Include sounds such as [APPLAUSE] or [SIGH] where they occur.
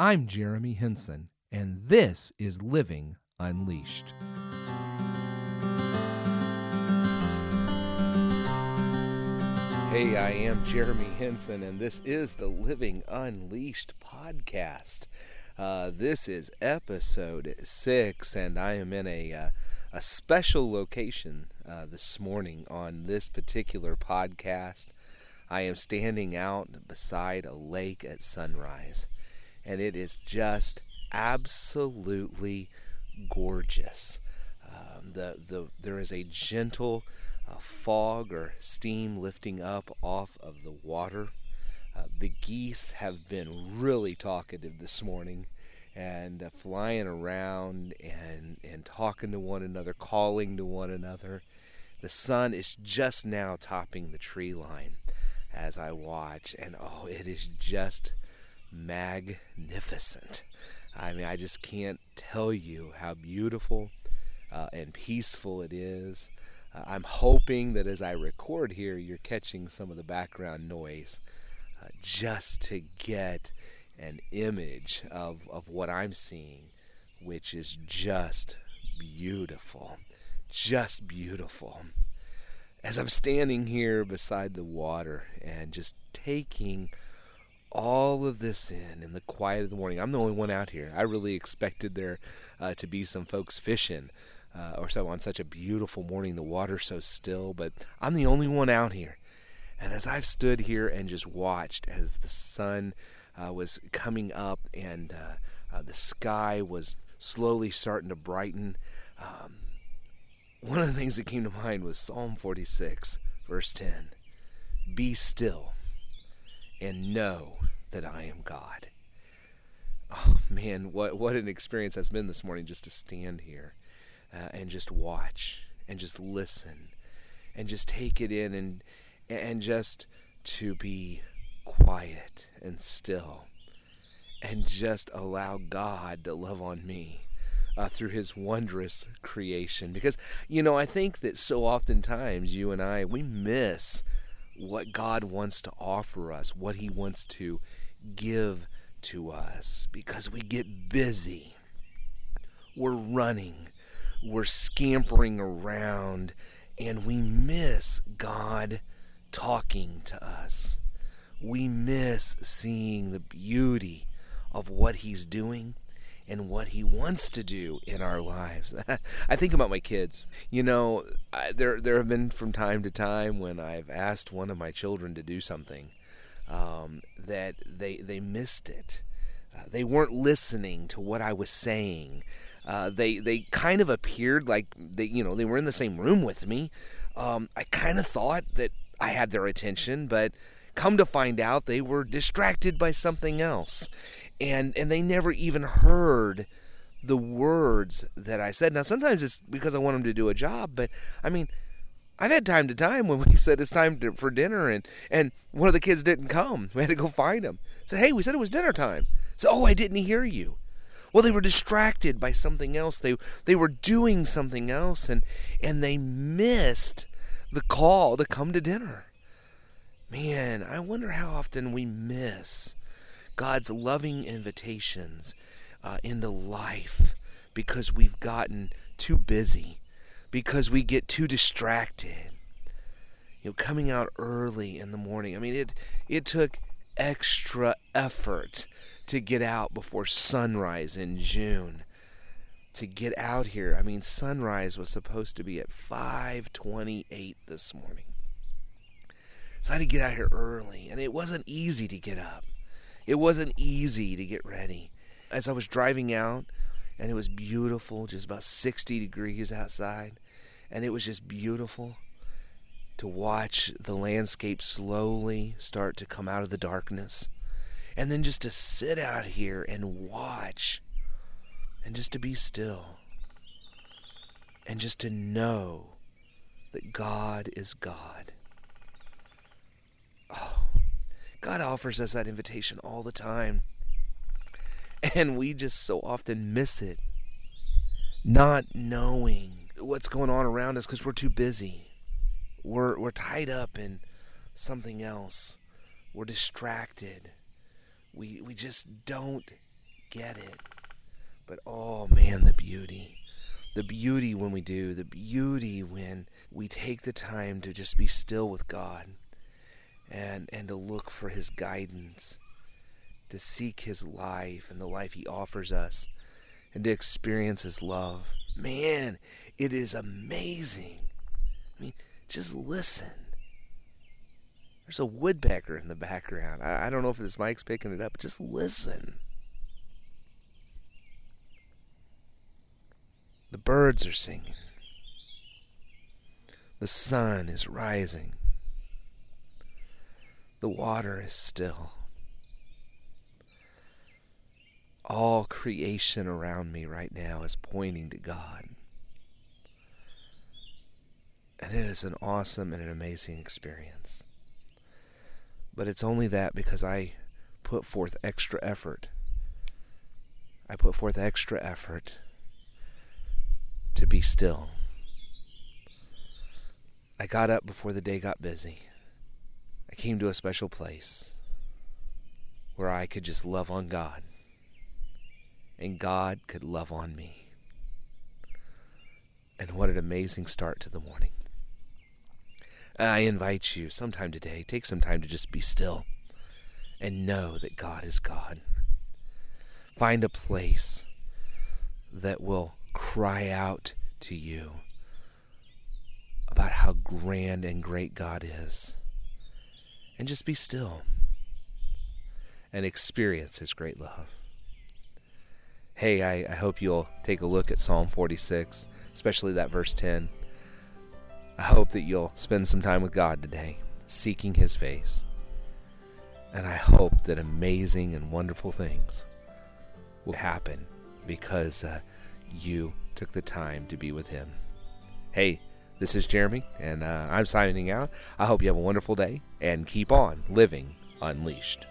I'm Jeremy Henson, and this is Living Unleashed. Hey, I am Jeremy Henson, and this is the Living Unleashed podcast. Uh, this is episode six, and I am in a uh, a special location uh, this morning on this particular podcast. I am standing out beside a lake at sunrise, and it is just absolutely gorgeous. Um, the the there is a gentle uh, fog or steam lifting up off of the water. Uh, the geese have been really talkative this morning and uh, flying around and and talking to one another, calling to one another. The sun is just now topping the tree line as I watch, and oh, it is just magnificent. I mean, I just can't tell you how beautiful uh, and peaceful it is. Uh, I'm hoping that as I record here, you're catching some of the background noise uh, just to get an image of, of what I'm seeing, which is just beautiful. Just beautiful. As I'm standing here beside the water and just taking all of this in in the quiet of the morning, I'm the only one out here. I really expected there uh, to be some folks fishing uh, or so on such a beautiful morning. The water's so still, but I'm the only one out here. And as I've stood here and just watched as the sun uh, was coming up and uh, uh, the sky was slowly starting to brighten, um, one of the things that came to mind was Psalm 46, verse 10 Be still and know that I am God. Oh man, what what an experience that's been this morning just to stand here uh, and just watch and just listen and just take it in and and just to be quiet and still and just allow God to love on me uh, through his wondrous creation because you know I think that so oftentimes you and I we miss what God wants to offer us what he wants to give to us. Because we get busy. We're running. We're scampering around. And we miss God talking to us. We miss seeing the beauty of what He's doing and what He wants to do in our lives. [LAUGHS] I think about my kids. You know, I, there there have been from time to time when I've asked one of my children to do something um, that they they missed it. Uh, they weren't listening to what I was saying. Uh, they they kind of appeared like they you know they were in the same room with me. Um, I kind of thought that I had their attention, but come to find out they were distracted by something else, and and they never even heard the words that I said. Now sometimes it's because I want them to do a job, but I mean. I've had time to time when we [LAUGHS] said it's time to, for dinner, and, and one of the kids didn't come. [LAUGHS] We had to go find him. Said, "Hey, we said it was dinner time." So, oh, I didn't hear you. Well, they were distracted by something else. They they were doing something else and and they missed the call to come to dinner. Man, I wonder how often we miss God's loving invitations uh, into life because we've gotten too busy, because we get too distracted. You know, coming out early in the morning. I mean, it it took extra effort to get out before sunrise in June. To get out here, I mean, sunrise was supposed to be at 5:28 this morning. So I had to get out here early, and it wasn't easy to get up. It wasn't easy to get ready. As I was driving out, and it was beautiful, just about 60 degrees outside, and it was just beautiful to watch the landscape slowly start to come out of the darkness and then just to sit out here and watch and just to be still and just to know that God is God. Oh, God offers us that invitation all the time. And we just so often miss it, not knowing what's going on around us because we're too busy. We're, we're tied up in something else. We're distracted we we just don't get it. But oh man, the beauty. The beauty when we do, the beauty when we take the time to just be still with God and and to look for his guidance, to seek his life and the life he offers us and to experience his love. Man, it is amazing. I mean, just listen. There's a woodpecker in the background. I, I don't know if this mic's picking it up, but just listen. The birds are singing. The sun is rising. The water is still. All creation around me right now is pointing to God. And it is an awesome and an amazing experience. But it's only that because I put forth extra effort. I put forth extra effort to be still. I got up before the day got busy. I came to a special place where I could just love on God and God could love on me. And what an amazing start to the morning. I invite you sometime today, take some time to just be still and know that God is God. Find a place that will cry out to you about how grand and great God is. And just be still and experience His great love hey, I, I hope you'll take a look at Psalm 46, especially that verse 10. I hope that you'll spend some time with God today, seeking His face. And I hope that amazing and wonderful things will happen because uh, you took the time to be with Him. Hey, this is Jeremy, and uh, I'm signing out. I hope you have a wonderful day and keep on living unleashed.